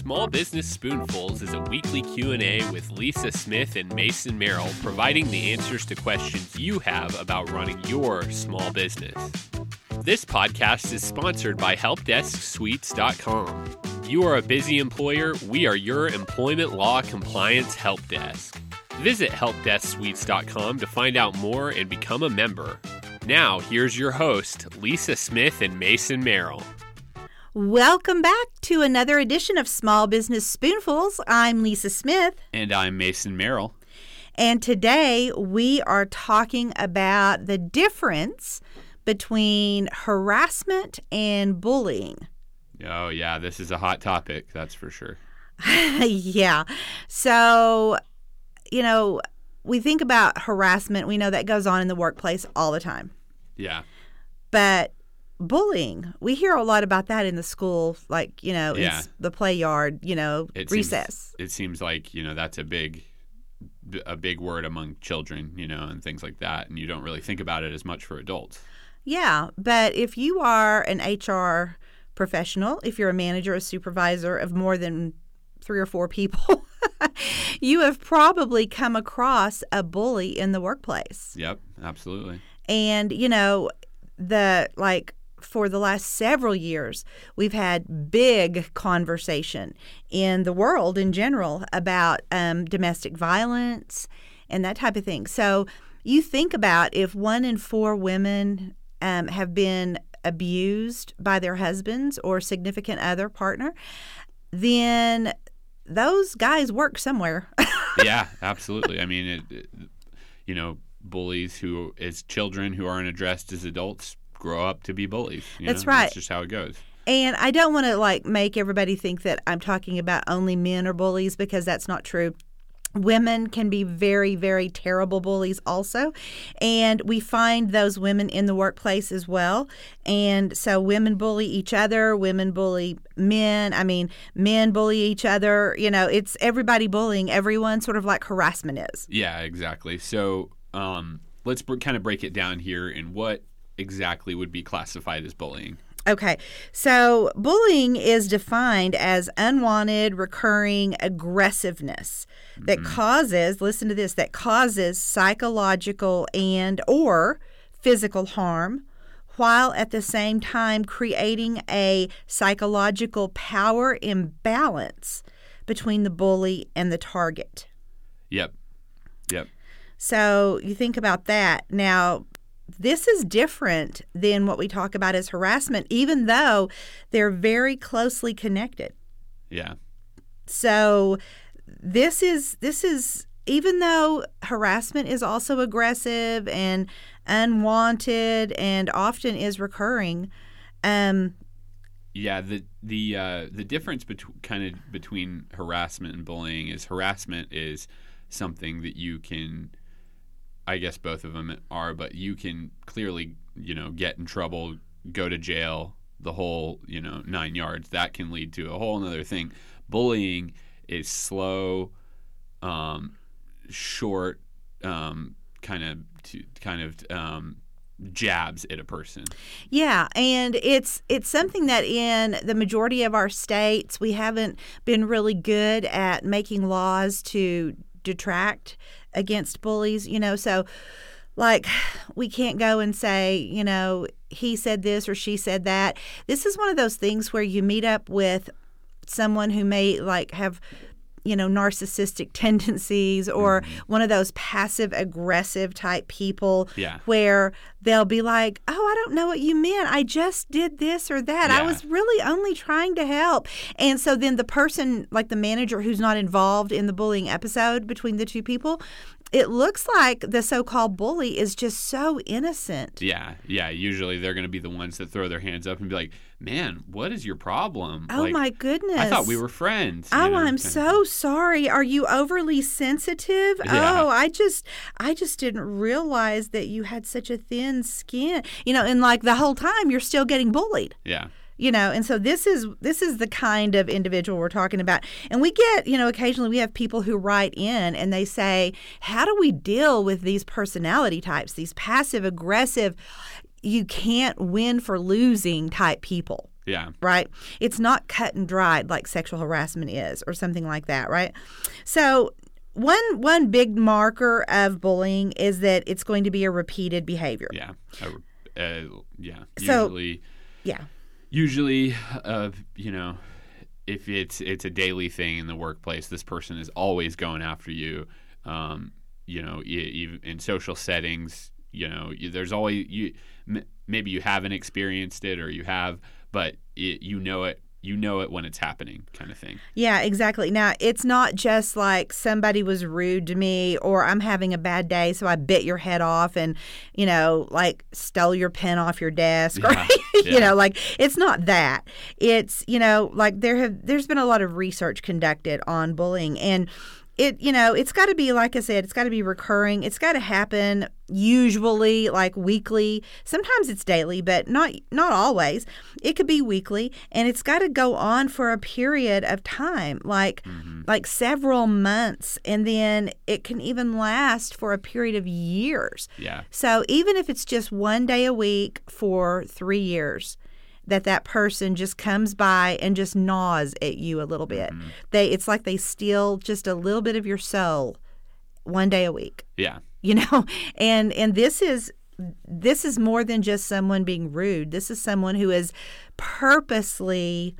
Small Business Spoonfuls is a weekly Q&A with Lisa Smith and Mason Merrill providing the answers to questions you have about running your small business. This podcast is sponsored by helpdesksuites.com. You are a busy employer, we are your employment law compliance help desk. Visit helpdesksuites.com to find out more and become a member. Now, here's your host, Lisa Smith and Mason Merrill. Welcome back to another edition of Small Business Spoonfuls. I'm Lisa Smith. And I'm Mason Merrill. And today we are talking about the difference between harassment and bullying. Oh, yeah, this is a hot topic, that's for sure. yeah. So, you know, we think about harassment, we know that goes on in the workplace all the time. Yeah. But bullying. We hear a lot about that in the school, like you know, Yeah. it's the play yard, you know, It recess. Seems, it seems like you know that's a big, a big word among children, you know, and things like that, and you don't really think about it as much for adults. yeah, but if you are an HR professional, if you're a manager, a supervisor of more than three or four people, you have probably come across a bully in the workplace. Yep, absolutely. And, you know, the like for the last several years, we've had big conversation in the world in general about um, domestic violence and that type of thing. So you think about if one in four women um, have been abused by their husbands or significant other partner, then those guys work somewhere. yeah, absolutely. I mean, it, it, you know, bullies who as children who aren't addressed as adults grow up to be bullies. you That's know? right. That's just how it goes. And I don't want to like make everybody think that I'm talking about only men are bullies because that's not true. Women can be very, very terrible bullies also. And we find those women in the workplace as well. And so women bully each other, women bully men. I mean, men bully each other. You know, it's everybody bullying everyone, sort of like harassment is. Yeah, exactly. So um, let's br- kind of break it down here in what exactly would be classified as bullying. Okay, so bullying is defined as unwanted, recurring aggressiveness that mm-hmm. causes, listen to this, that causes psychological and or physical harm while at the same time creating a psychological power imbalance between the bully and the target. Yep. Yep. So you think about that. Now, this is different than what we talk about as harassment, even though they're very closely connected. Yeah. So this is this is even though harassment is also aggressive and unwanted and often is recurring, um, Yeah, the the uh, the difference between kind of between harassment and bullying is harassment is something that you can, I guess both of them are, but you can clearly you know get in trouble, go to jail, the whole you know nine yards. That can lead to a whole other thing. Bullying is slow, um, short, um, kind of kind of um, jabs at a person. Yeah, and it's it's something that in the majority of our states we haven't been really good at making laws to detract against bullies, you know, so like we can't go and say, you know, he said this or she said that. This is one of those things where you meet up with someone who may like have you know narcissistic tendencies or mm-hmm. one of those passive aggressive type people Yeah. where they'll be like oh i don't know what you meant. I just did this or that. I was really only trying to help. And so then the person like the manager who's not involved in the bullying episode between the two people it looks like the so-called bully is just so innocent. Yeah, yeah. Usually they're going to be the ones that throw their hands up and be like, "Man, what is your problem?" oh Like, my goodness I thought we were friends. Oh, know, I'm so sorry. Are you overly sensitive? Yeah. Oh, I just I just didn't realize that you had such a thin skin. You know, and like the whole time you're still getting bullied. Yeah, You know, and so this is this is the kind of individual we're talking about. And we get, you know, occasionally we have people who write in and they say, "How do we deal with these personality types, these passive aggressive you can't win for losing type people?" Yeah. right? It's not cut and dried like sexual harassment is or something like that, right? So one one big marker of bullying is that it's going to be a repeated behavior. Yeah. Uh, uh, yeah. So- Usually, Yeah. usually, uh, you know, if it's it's a daily thing in the workplace, this person is always going after you. Um, you know, even in social settings, you know, there's always you. M- maybe you haven't experienced it, or you have, but it, you know it. You know it when it's happening, kind of thing. Yeah, exactly. Now, it's not just like somebody was rude to me or I'm having a bad day, so I bit your head off and, you know, like stole your pen off your desk or, Yeah, you know, like it's not that. It's, you know, like there have, there's been a lot of research conducted on bullying and, it you know it's got to be like i said it's got to be recurring. It's got to happen usually like weekly. Sometimes it's daily but not not always. It could be weekly and it's got to go on for a period of time like mm-hmm. like several months and then it can even last for a period of years. Yeah. so even if it's just one day a week for 3 years that that person just comes by and just gnaws at you a little bit. They it's like they steal just a little bit of your soul one day a week. Yeah. You know? And and this is this is more than just someone being rude. This is someone who is purposely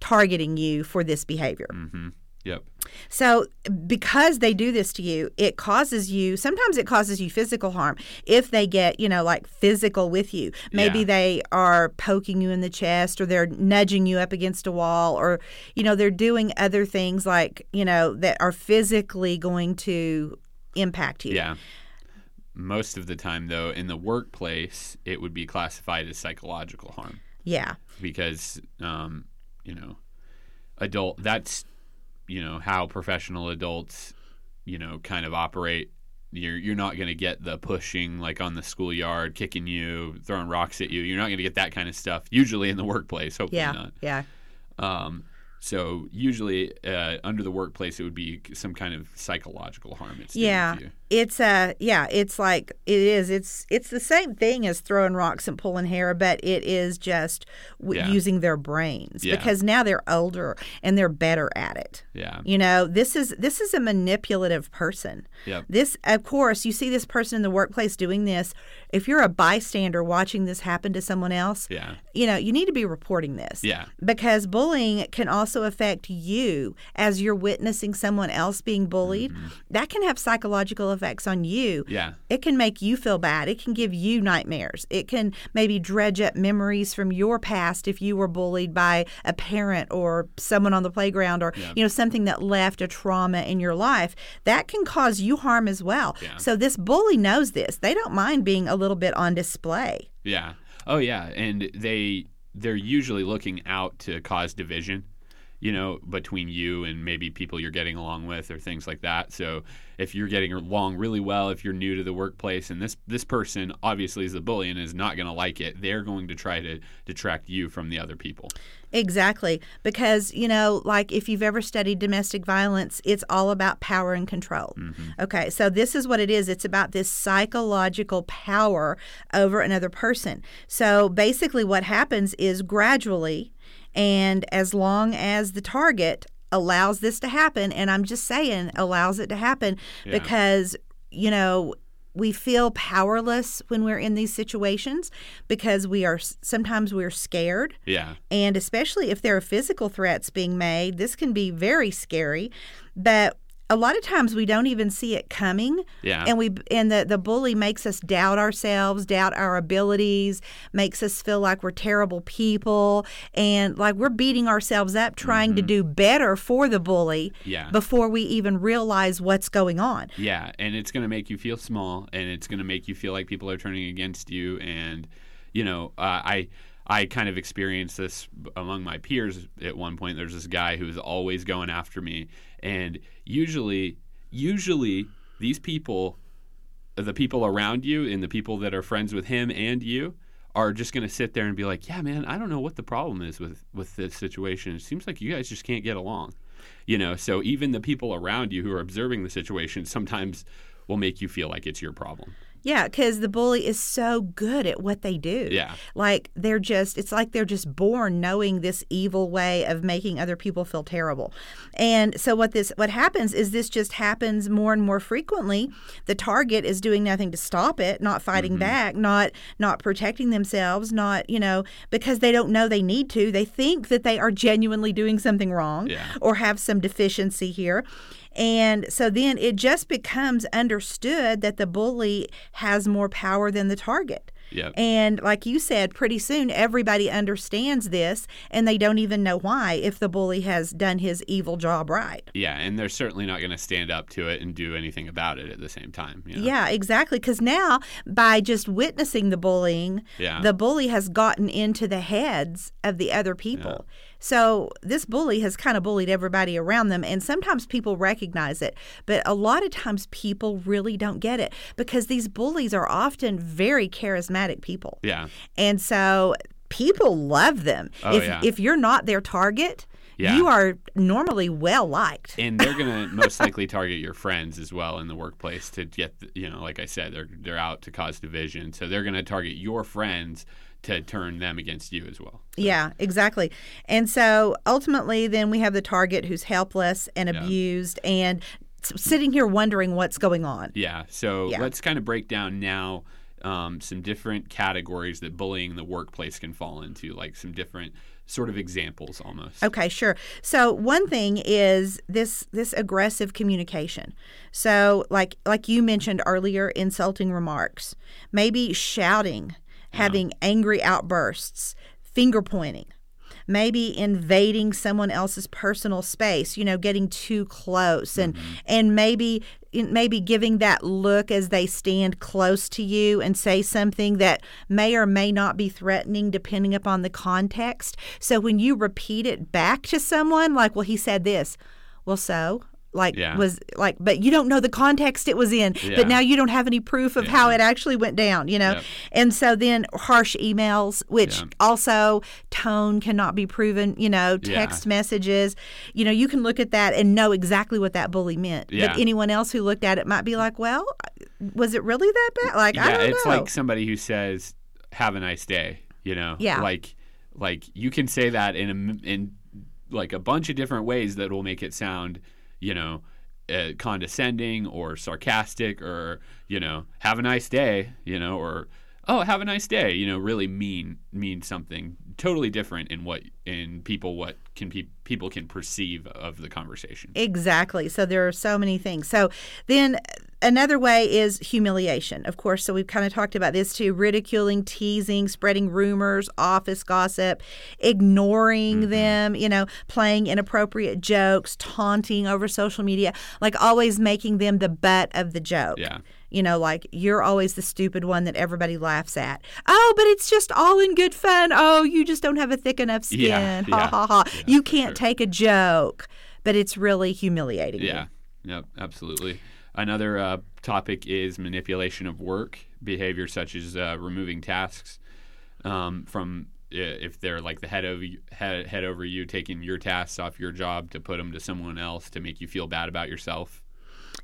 targeting you for this behavior. Mm-hmm. Yep. So, because they do this to you, it causes you, sometimes it causes you physical harm. If they get, you know, like physical with you, maybe Yeah. they are poking you in the chest or they're nudging you up against a wall or, you know, they're doing other things like, you know, that are physically going to impact you. Yeah. Most of the time, though, in the workplace, it would be classified as psychological harm Yeah. because, um, you know, adult. That's you know how professional adults, you know, kind of operate. You're you're not going to get the pushing like on the schoolyard, kicking you, throwing rocks at you. You're not going to get that kind of stuff. Usually in the workplace, hopefully Yeah. not. Yeah. Um, so usually uh, under the workplace, it would be some kind of psychological harm. It's Yeah. It's a yeah, it's like it is. It's it's the same thing as throwing rocks and pulling hair, but it is just w- Yeah. using their brains Yeah. because now they're older and they're better at it. Yeah. You know, this is this is a manipulative person. Yep. This of course, you see this person in the workplace doing this. If you're a bystander watching this happen to someone else, Yeah. you know, you need to be reporting this. Yeah. Because bullying can also affect you as you're witnessing someone else being bullied. Mm-hmm. That can have psychological effects on you. Yeah. It can make you feel bad. It can give you nightmares. It can maybe dredge up memories from your past if you were bullied by a parent or someone on the playground or Yeah. you know something that left a trauma in your life. That can cause you harm as well. Yeah. So this bully knows this. They don't mind being a little bit on display. Yeah. Oh yeah, and they they're usually looking out to cause division, you know, between you and maybe people you're getting along with or things like that. So if you're getting along really well, if you're new to the workplace and this this person obviously is a bully and is not going to like it, they're going to try to detract you from the other people. Exactly. Because, you know, like if you've ever studied domestic violence, it's all about power and control. Mm-hmm. Okay. So this is what it is it's about this psychological power over another person. So basically, what happens is gradually, and as long as the target allows this to happen, and I'm just saying allows it to happen Yeah. because, you know, we feel powerless when we're in these situations because we are sometimes we're scared Yeah. and especially if there are physical threats being made, this can be very scary. But a lot of times we don't even see it coming. Yeah. And we and the, the bully makes us doubt ourselves, doubt our abilities, makes us feel like we're terrible people and like we're beating ourselves up trying to do better for the bully Mm-hmm. Yeah. before we even realize what's going on. Yeah, and it's going to make you feel small, and it's going to make you feel like people are turning against you. And you know, uh, I I kind of experienced this among my peers at one point. There's this guy who's always going after me, and usually, usually these people, the people around you, and the people that are friends with him and you. Are just going to sit there and be like, "Yeah, man, I don't know what the problem is with with this situation. It seems like you guys just can't get along." you know so even the people around you who are observing the situation sometimes will make you feel like it's your problem Yeah, because the bully is so good at what they do. Yeah. Like they're just, it's like they're just born knowing this evil way of making other people feel terrible. And so what this, what happens is this just happens more and more frequently. The target is doing nothing to stop it, not fighting Mm-hmm. back, not, not protecting themselves, not, you know, because they don't know they need to. They think that they are genuinely doing something wrong Yeah. or have some deficiency here. And so then it just becomes understood that the bully has more power than the target. Yep. And like you said, pretty soon everybody understands this and they don't even know why if the bully has done his evil job right. Yeah, and they're certainly not going to stand up to it and do anything about it at the same time. You know? Yeah, exactly. Because now, by just witnessing the bullying, Yeah. the bully has gotten into the heads of the other people. So this bully has kind of bullied everybody around them, and sometimes people recognize it, but a lot of times people really don't get it because these bullies are often very charismatic people, Yeah. and so people love them. Oh, if yeah. if you're not their target, Yeah. you are normally well liked. and they're going to most likely target your friends as well in the workplace to get you know like i said they're they're out to cause division so they're going to target your friends to turn them against you as well Yeah, exactly. And so ultimately, then we have the target who's helpless and Yeah. abused and sitting here wondering what's going on. yeah so Yeah. let's kind of break down now um, some different categories that bullying in the workplace can fall into like some different sort of examples almost Okay, sure. So one thing is this this aggressive communication. So like like you mentioned earlier, insulting remarks, maybe shouting, having angry outbursts, finger pointing. Maybe invading someone else's personal space, you know, getting too close and mm-hmm. and maybe maybe giving that look as they stand close to you and say something that may or may not be threatening depending upon the context. So when you repeat it back to someone like, well, he said this. Well, so like Yeah. was like but you don't know the context it was in Yeah. but now you don't have any proof of how it actually went down you know Yep. and so then harsh emails which Yeah. also tone cannot be proven you know Yeah. text messages you know you can look at that and know exactly what that bully meant Yeah. but anyone else who looked at it might be like well was it really that bad like I yeah don't it's know like somebody who says have a nice day you know Yeah. like like you can say that in a in like a bunch of different ways that will make it sound you know uh, condescending or sarcastic or you know have a nice day you know or oh have a nice day you know really mean mean something totally different in what in people what can pe- people can perceive of the conversation Exactly. So there are so many things. So then another way is humiliation, of course. So we've kind of talked about this too ridiculing, teasing, spreading rumors, office gossip, ignoring Mm-hmm. them, you know, playing inappropriate jokes, taunting over social media, like always making them the butt of the joke. yeah You know, like you're always the stupid one that everybody laughs at. Oh, but it's just all in good fun. Oh, you just don't have a thick enough skin. Yeah, ha yeah, ha ha. yeah, you can't sure. take a joke, but it's really humiliating. you. Yeah. Yep. Absolutely. Another uh, topic is manipulation of work behavior, such as uh, removing tasks um, from if they're like the head over you, head, head over you, taking your tasks off your job to put them to someone else to make you feel bad about yourself.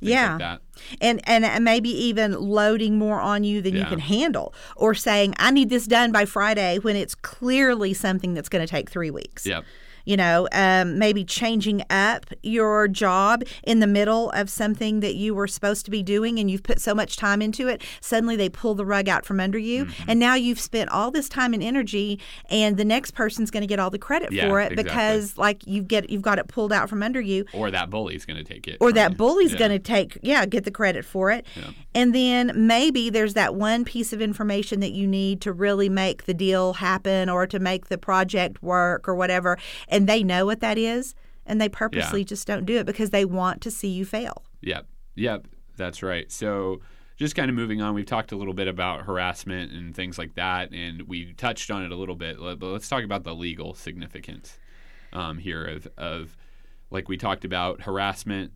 Yeah. Like that. and and maybe even loading more on you than you can handle or saying i need this done by friday when it's clearly something that's going to take three weeks Yep. You know um, maybe changing up your job in the middle of something that you were supposed to be doing and you've put so much time into it suddenly they pull the rug out from under you Mm-hmm. and now you've spent all this time and energy and the next person's going to get all the credit Yeah, for it exactly. because like you get you've got it pulled out from under you Or that bully's going to take it. or that you. bully's Yeah. going to take yeah get the credit for it Yeah. and then maybe there's that one piece of information that you need to really make the deal happen or to make the project work or whatever and they know what that is and they purposely just don't do it because they want to see you fail Yep. Yep. That's right. So, just kind of moving on, we've talked a little bit about harassment and things like that, and we touched on it a little bit. But let's talk about the legal significance um, here of, of, like we talked about, harassment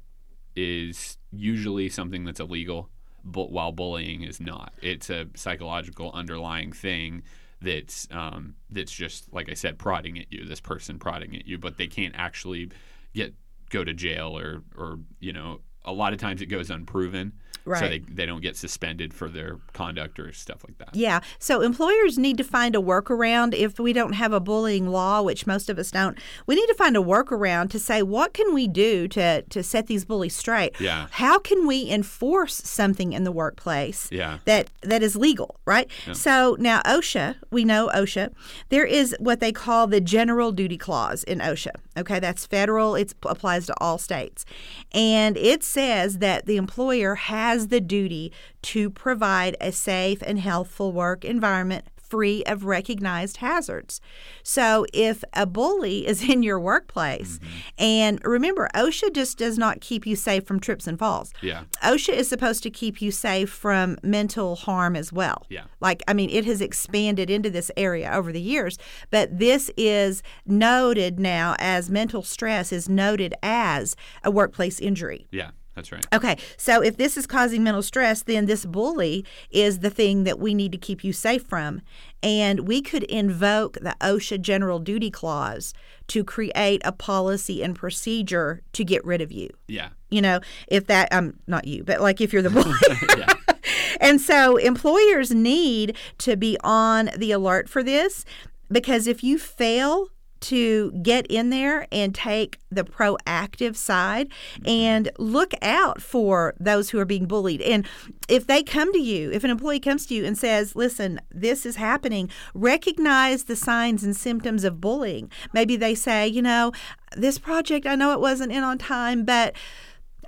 is usually something that's illegal, but while bullying is not. It's a psychological underlying thing that's um, that's just like I said, prodding at you. This person prodding at you, but they can't actually get go to jail or or you know a lot of times it goes unproven, so they they don't get suspended for their conduct or stuff like that. Yeah. So employers need to find a workaround if we don't have a bullying law, which most of us don't. We need to find a workaround to say what can we do to to set these bullies straight? Yeah. How can we enforce something in the workplace Yeah. that that is legal, right? So now OSHA, we know OSHA. There is what they call the general duty clause in OSHA. Okay, that's federal. It applies to all states. And it says that the employer has the duty to provide a safe and healthful work environment free of recognized hazards. So if a bully is in your workplace, mm-hmm. and remember, OSHA just does not keep you safe from trips and falls. Yeah. OSHA is supposed to keep you safe from mental harm as well. Yeah. Like, I mean, it has expanded into this area over the years, but this is noted now as mental stress is noted as a workplace injury. Yeah. That's right. Okay, so if this is causing mental stress, then this bully is the thing that we need to keep you safe from. And we could invoke the OSHA General Duty Clause to create a policy and procedure to get rid of you. Yeah. You know, if that, um, not you, but like if you're the bully. Yeah. And so employers need to be on the alert for this because if you fail to get in there and take the proactive side and look out for those who are being bullied. And if they come to you, if an employee comes to you and says, listen, this is happening, recognize the signs and symptoms of bullying. Maybe they say, you know, this project, I know it wasn't in on time, but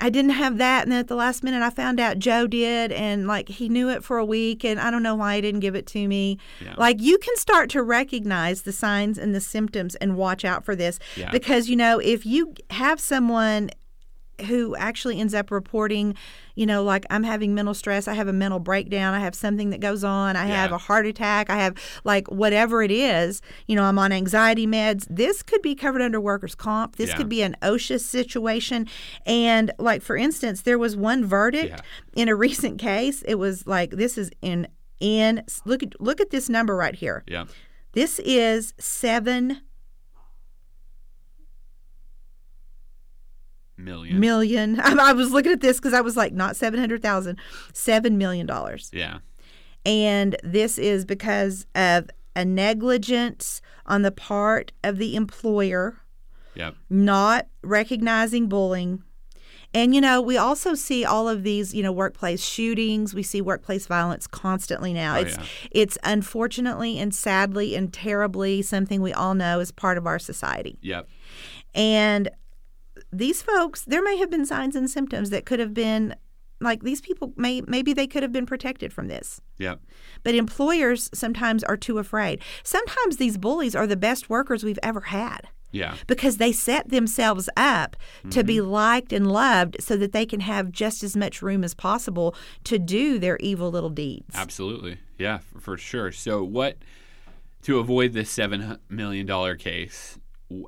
I didn't have that, and then at the last minute, I found out Joe did, and like he knew it for a week, and I don't know why he didn't give it to me. Yeah. Like you can start to recognize the signs and the symptoms and watch out for this Yeah. because you know if you have someone who actually ends up reporting, you know, like I'm having mental stress, I have a mental breakdown, I have something that goes on, I have a heart attack, I have like whatever it is, you know, I'm on anxiety meds. This could be covered under workers' comp. This Yeah. could be an OSHA situation. And like for instance, there was one verdict in a recent case. It was like this is in in look at look at this number right here. Yeah. This is seven Million. million. I, I was looking at this because I was like, not seven hundred thousand, seven million dollars. yeah. And this is because of a negligence on the part of the employer Yep. not recognizing bullying. And you know, we also see all of these, you know, workplace shootings. We see workplace violence constantly now. Oh, it's yeah. it's unfortunately and sadly and terribly something we all know is part of our society. Yep. And these folks, there may have been signs and symptoms that could have been like these people may maybe they could have been protected from this. Yep. But employers sometimes are too afraid. Sometimes these bullies are the best workers we've ever had Yeah. because they set themselves up to be mm-hmm. liked and loved so that they can have just as much room as possible to do their evil little deeds. Absolutely. Yeah, for, for sure. So, what to avoid this seven million dollar case?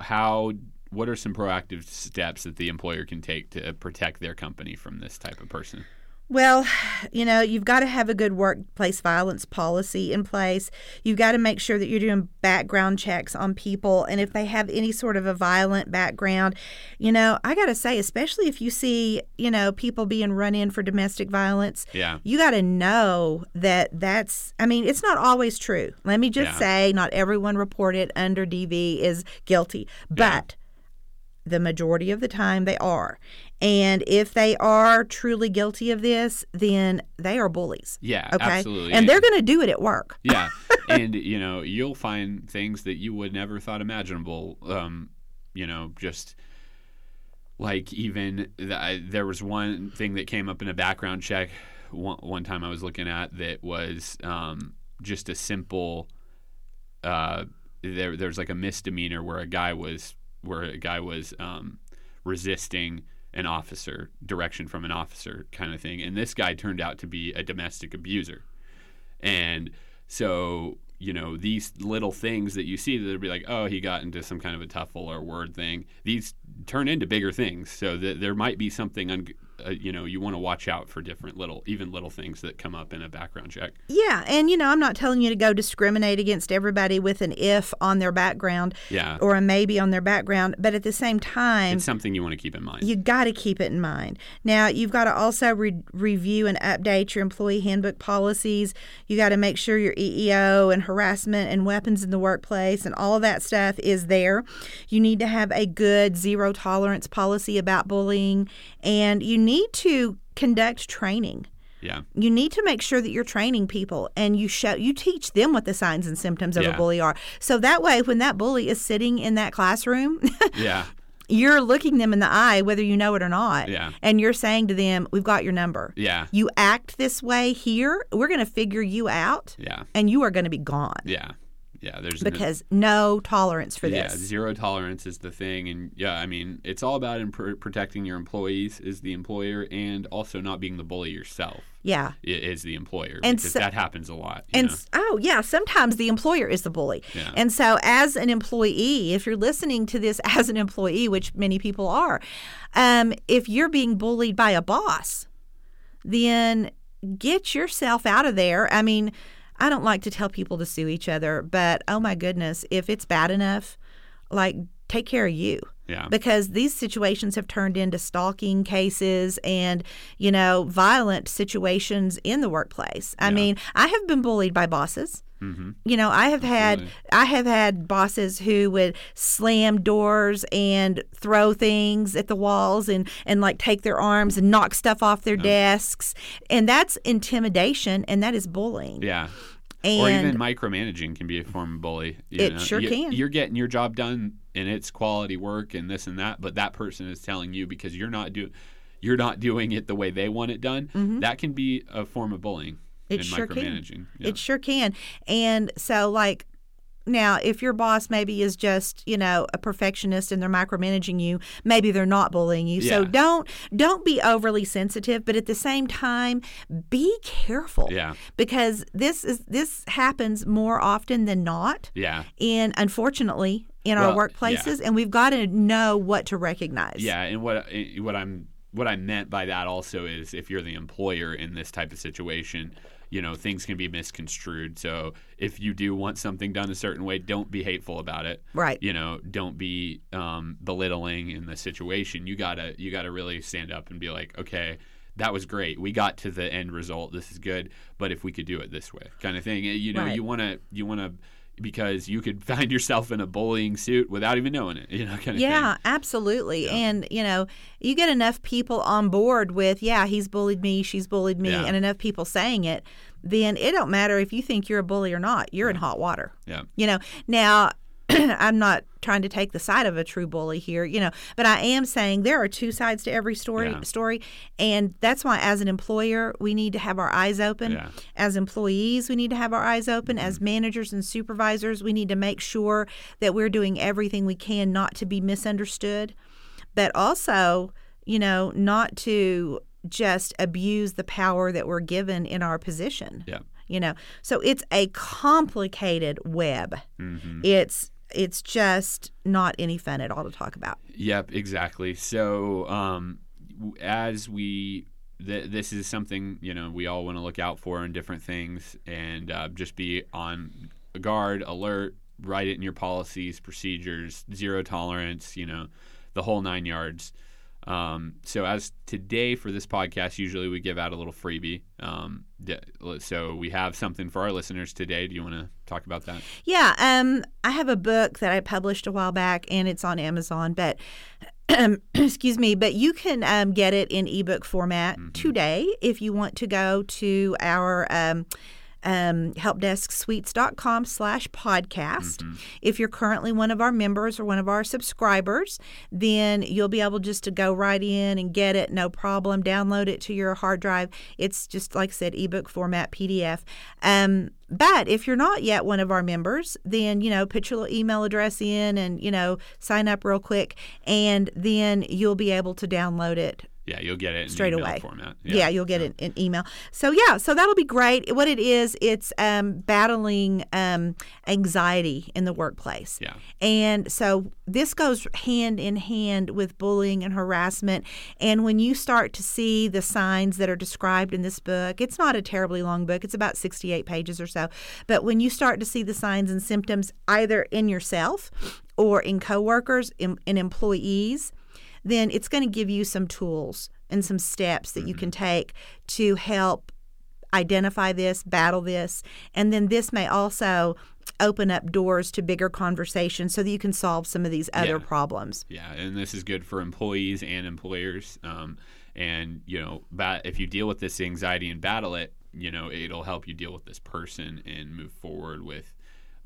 How? What are some proactive steps that the employer can take to protect their company from this type of person? Well, you know, you've got to have a good workplace violence policy in place. You've got to make sure that you're doing background checks on people. And if they have any sort of a violent background, you know, I got to say, especially if you see, you know, people being run in for domestic violence, Yeah. you got to know that that's, I mean, it's not always true. Let me just Yeah. say, not everyone reported under DV is guilty, but the majority of the time they are. And if they are truly guilty of this, then they are bullies. Yeah. Okay. Absolutely. And they're going to do it at work. yeah, and you know you'll find things that you would never thought imaginable. Um, you know, just like even the, I, there was one thing that came up in a background check one, one time I was looking at that was um, just a simple. Uh, there, there's like a misdemeanor where a guy was where a guy was um, resisting an officer direction from an officer kind of thing, and this guy turned out to be a domestic abuser. And so, you know, these little things that you see that would be like, oh, he got into some kind of a tuffle or word thing, these turn into bigger things. So that there might be something un- uh, you know you want to watch out for different little even little things that come up in a background check. Yeah, and you know, I'm not telling you to go discriminate against everybody with an if on their background Yeah, or a maybe on their background, but at the same time, it's something you want to keep in mind. you got to keep it in mind. Now, you've got to also re- review and update your employee handbook policies. You got to make sure your EEO and harassment and weapons in the workplace and all of that stuff is there. You need to have a good zero tolerance policy about bullying, and you need to conduct training. Yeah, you need to make sure that you're training people and you show you teach them what the signs and symptoms of Yeah. a bully are. So that way when that bully is sitting in that classroom yeah, you're looking them in the eye whether you know it or not Yeah. and you're saying to them we've got your number. Yeah, you act this way here we're going to figure you out yeah, and you are going to be gone. Yeah, yeah. There's because no tolerance for this. yeah, zero tolerance is the thing, and yeah, I mean, it's all about imp- protecting your employees as the employer, and also not being the bully yourself yeah is the employer, And because so- that happens a lot. And know? oh yeah, sometimes the employer is the bully. Yeah. And so as an employee, if you're listening to this as an employee, which many people are, um, if you're being bullied by a boss, then get yourself out of there. I mean, I don't like to tell people to sue each other, but oh my goodness, if it's bad enough, like take care of you. Yeah, because these situations have turned into stalking cases and you know violent situations in the workplace. I Yeah. mean i have been bullied by bosses hmm you know i have had i have had bosses who would slam doors and throw things at the walls and and like take their arms and knock stuff off their desks and that's intimidation and that is bullying yeah. and or even micromanaging can be a form of bully. you It know? sure You- can. You're getting your job done and it's quality work and this and that, but that person is telling you because you're not doing you're not doing it the way they want it done. That can be a form of bullying It and sure can. Yeah. It sure can. And so, like, now, if your boss maybe is just, you know, a perfectionist and they're micromanaging you, maybe they're not bullying you. So don't don't be overly sensitive, but at the same time, be careful. Yeah. Because this is this happens more often than not yeah. in unfortunately in our Well, workplaces and we've got to know what to recognize. Yeah, and what eh, what I'm what I meant by that also is if you're the employer in this type of situation, you know, things can be misconstrued. So if you do want something done a certain way, don't be hateful about it. Right. You know, don't be um, belittling in the situation. You gotta you gotta really stand up and be like, okay. That was great. We got to the end result. This is good. But if we could do it this way, kind of thing. You know, Right. you want to you want to because you could find yourself in a bullying suit without even knowing it. You know, kind of Yeah, thing. absolutely. And, you know, you get enough people on board with, yeah, he's bullied me, she's bullied me, Yeah. and enough people saying it, then it don't matter if you think you're a bully or not. You're in hot water. Yeah. You know, now I'm not trying to take the side of a true bully here, you know, but I am saying there are two sides to every story Yeah. story, and that's why as an employer we need to have our eyes open. Yeah. As employees, we need to have our eyes open. As managers and supervisors, we need to make sure that we're doing everything we can not to be misunderstood, but also, you know, not to just abuse the power that we're given in our position Yeah. you know so it's a complicated web hmm it's it's just not any fun at all to talk about Yep, exactly. So, um, as we, th- this is something you know we all want to look out for in different things, and uh, just be on guard, alert, write it in your policies, procedures, zero tolerance, you know, the whole nine yards. Um, so, as today for this podcast, usually we give out a little freebie. Um, so we have something for our listeners today. Do you want to talk about that? yeah um i have a book that i published a while back and it's on amazon but excuse me but you can um, get it in ebook format today if you want to go to our um, helpdesksuites.com slash podcast. If you're currently one of our members or one of our subscribers, then you'll be able just to go right in and get it, no problem. Download it to your hard drive. It's just, like I said, ebook format PDF. Um, but if you're not yet one of our members, then, you know, put your little email address in and, you know, sign up real quick, and then you'll be able to download it Yeah, you'll get it in straight away. format. Yeah, you'll get it in email. So yeah, so that'll be great. What it is, it's um, battling um, anxiety in the workplace. Yeah. And so this goes hand in hand with bullying and harassment. And when you start to see the signs that are described in this book, it's not a terribly long book, it's about 68 pages or so. But when you start to see the signs and symptoms either in yourself or in coworkers, in, in employees, then it's going to give you some tools and some steps that you can take to help identify this, battle this, and then this may also open up doors to bigger conversations so that you can solve some of these other Yeah. problems. Yeah, and this is good for employees and employers. Um, and you know, ba- if you deal with this anxiety and battle it, you know, it'll help you deal with this person and move forward with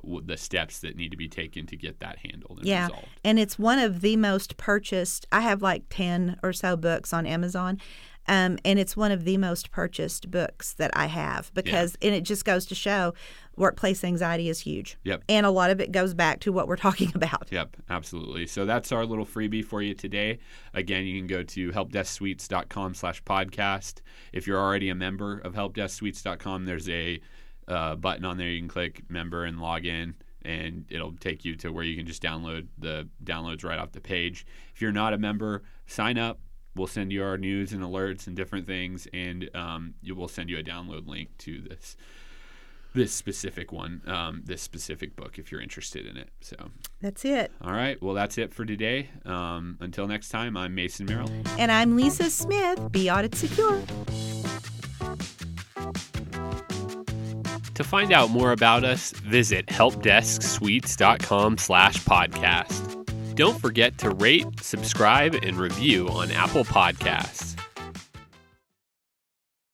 the steps that need to be taken to get that handled and Yeah. resolved. And it's one of the most purchased. I have like 10 or so books on Amazon. Um, and it's one of the most purchased books that I have because, and it just goes to show workplace anxiety is huge. Yep. And a lot of it goes back to what we're talking about. Yep, absolutely. So that's our little freebie for you today. Again, you can go to helpdesksuites.com slash podcast. If you're already a member of helpdesksuites.com, there's a uh, button on there you can click member and log in and it'll take you to where you can just download the downloads right off the page. If you're not a member, sign up. We'll send you our news and alerts and different things, and um, you will send you a download link to this this specific one, um, this specific book, if you're interested in it. So. That's it. All right. Well, that's it for today. Um, until next time, I'm Mason Merrill. And I'm Lisa Smith, Be Audit Secure. To find out more about us, visit helpdesksuites.com slash podcast. Don't forget to rate, subscribe, and review on Apple Podcasts.